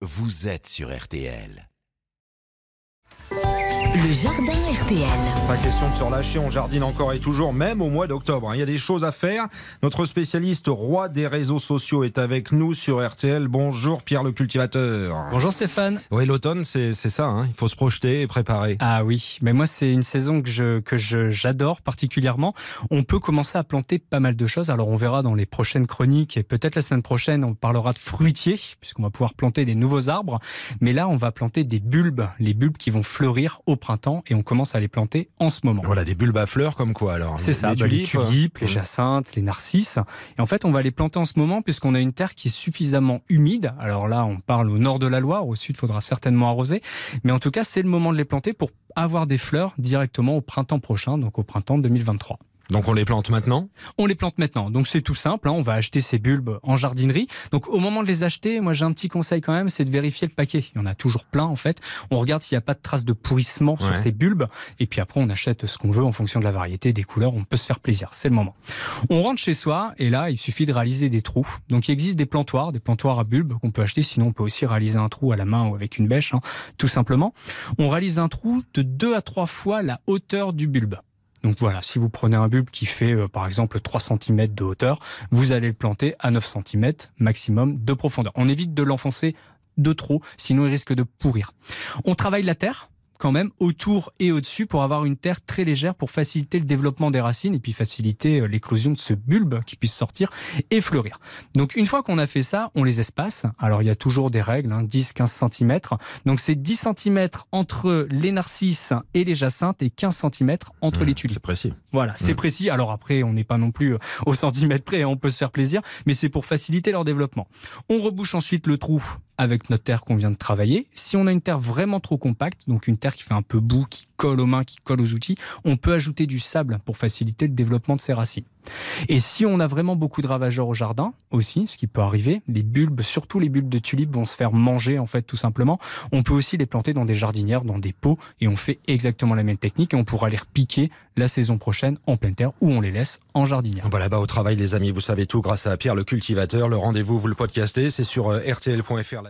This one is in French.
vous êtes sur RTL. Le jardin RTL. Pas question de se relâcher, on jardine encore et toujours, même au mois d'octobre. hein. Il y a des choses à faire. Notre spécialiste roi des réseaux sociaux est avec nous sur RTL. Bonjour Pierre le cultivateur. Bonjour Stéphane. Oui, l'automne, c'est c'est ça. hein. Il faut se projeter et préparer. Ah oui, mais moi c'est une saison que je que je j'adore particulièrement. On peut commencer à planter pas mal de choses. Alors on verra dans les prochaines chroniques et peut-être la semaine prochaine on parlera de fruitiers puisqu'on va pouvoir planter des nouveaux arbres. Mais là on va planter des bulbes, les bulbes qui vont fleurir au printemps et on commence à les planter en ce moment. Voilà, des bulbes à fleurs comme quoi alors C'est ça, bah, les tulipes, les Mmh. jacinthes, les narcisses. Et en fait, on va les planter en ce moment puisqu'on a une terre qui est suffisamment humide. Alors là, on parle au nord de la Loire, au sud, il faudra certainement arroser. Mais en tout cas, c'est le moment de les planter pour avoir des fleurs directement au printemps prochain, donc au printemps 2023. Donc on les plante maintenant? On les plante maintenant. Donc c'est tout simple. hein. On va acheter ces bulbes en jardinerie. Donc au moment de les acheter, moi j'ai un petit conseil quand même, c'est de vérifier le paquet. Il y en a toujours plein en fait. On regarde s'il n'y a pas de traces de pourrissement Ouais. sur ces bulbes. Et puis après on achète ce qu'on veut en fonction de la variété, des couleurs. On peut se faire plaisir. C'est le moment. On rentre chez soi et là il suffit de réaliser des trous. Donc il existe des plantoirs, des plantoirs à bulbes qu'on peut acheter. Sinon on peut aussi réaliser un trou à la main ou avec une bêche, hein, tout simplement. On réalise un trou de 2 à 3 fois la hauteur du bulbe. Donc voilà, si vous prenez un bulbe qui fait euh, par exemple 3 cm de hauteur, vous allez le planter à 9 cm maximum de profondeur. On évite de l'enfoncer de trop, sinon il risque de pourrir. On travaille la terre quand même autour et au-dessus pour avoir une terre très légère pour faciliter le développement des racines et puis faciliter euh, l'éclosion de ce bulbe qui puisse sortir et fleurir. Donc une fois qu'on a fait ça, on les espace. Alors il y a toujours des règles, hein, 10-15 cm. Donc c'est 10 cm entre les narcisses et les jacinthes et 15 cm entre les tulipes. C'est précis. Voilà, c'est Mm. précis. Alors après, on n'est pas non plus euh, au centimètre près, hein, on peut se faire plaisir, mais c'est pour faciliter leur développement. On rebouche ensuite le trou avec notre terre qu'on vient de travailler. Si on a une terre vraiment trop compacte, donc une terre qui fait un peu boue, qui colle aux mains, qui colle aux outils, on peut ajouter du sable pour faciliter le développement de ses racines. Et si on a vraiment beaucoup de ravageurs au jardin aussi, ce qui peut arriver, les bulbes, surtout les bulbes de tulipes, vont se faire manger en fait tout simplement. On peut aussi les planter dans des jardinières, dans des pots, et on fait exactement la même technique et on pourra les repiquer la saison prochaine en pleine terre ou on les laisse en jardinière. Voilà, bah au travail les amis, vous savez tout grâce à Pierre le cultivateur. Le rendez-vous, vous le podcastez, c'est sur euh, rtl.fr.